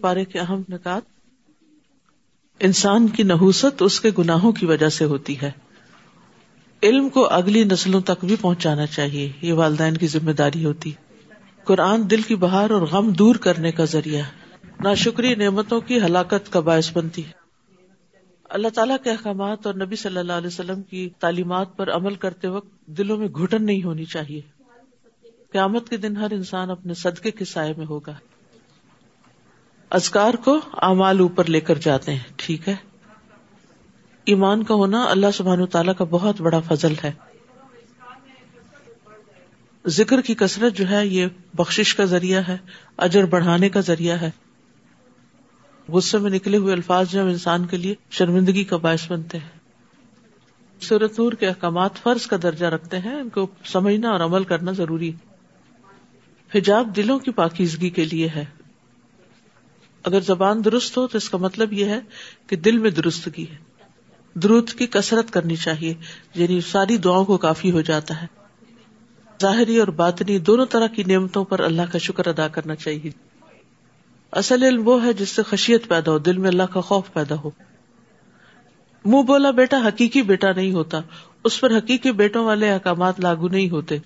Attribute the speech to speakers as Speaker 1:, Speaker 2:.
Speaker 1: پارے کے اہم نکات انسان کی نحوست اس کے گناہوں کی وجہ سے ہوتی ہے۔ علم کو اگلی نسلوں تک بھی پہنچانا چاہیے، یہ والدین کی ذمہ داری ہوتی۔ قرآن دل کی بہار اور غم دور کرنے کا ذریعہ ناشکری نعمتوں کی ہلاکت کا باعث بنتی ہے۔ اللہ تعالیٰ کے احکامات اور نبی صلی اللہ علیہ وسلم کی تعلیمات پر عمل کرتے وقت دلوں میں گھٹن نہیں ہونی چاہیے۔ قیامت کے دن ہر انسان اپنے صدقے کے سائے میں ہوگا۔ ازکار کو اعمال اوپر لے کر جاتے ہیں، ٹھیک ہے؟ ایمان کا ہونا اللہ سبحان تعالیٰ کا بہت بڑا فضل ہے۔ ذکر کی کثرت جو ہے، یہ بخش کا ذریعہ ہے، اجر بڑھانے کا ذریعہ ہے۔ غصے میں نکلے ہوئے الفاظ جو انسان کے لیے شرمندگی کا باعث بنتے ہیں۔ سورت نور کے احکامات فرض کا درجہ رکھتے ہیں، ان کو سمجھنا اور عمل کرنا ضروری حجاب دلوں کی پاکیزگی کے لیے ہے۔ اگر زبان درست ہو تو اس کا مطلب یہ ہے کہ دل میں درستگی ہے۔ درود کی کثرت کرنی چاہیے یعنی ساری دعاؤں کو کافی ہو جاتا ہے۔ ظاہری اور باطنی دونوں طرح کی نعمتوں پر اللہ کا شکر ادا کرنا چاہیے۔ اصل علم وہ ہے جس سے خشیت پیدا ہو، دل میں اللہ کا خوف پیدا ہو۔ منہ بولا بیٹا حقیقی بیٹا نہیں ہوتا، اس پر حقیقی بیٹوں والے احکامات لاگو نہیں ہوتے۔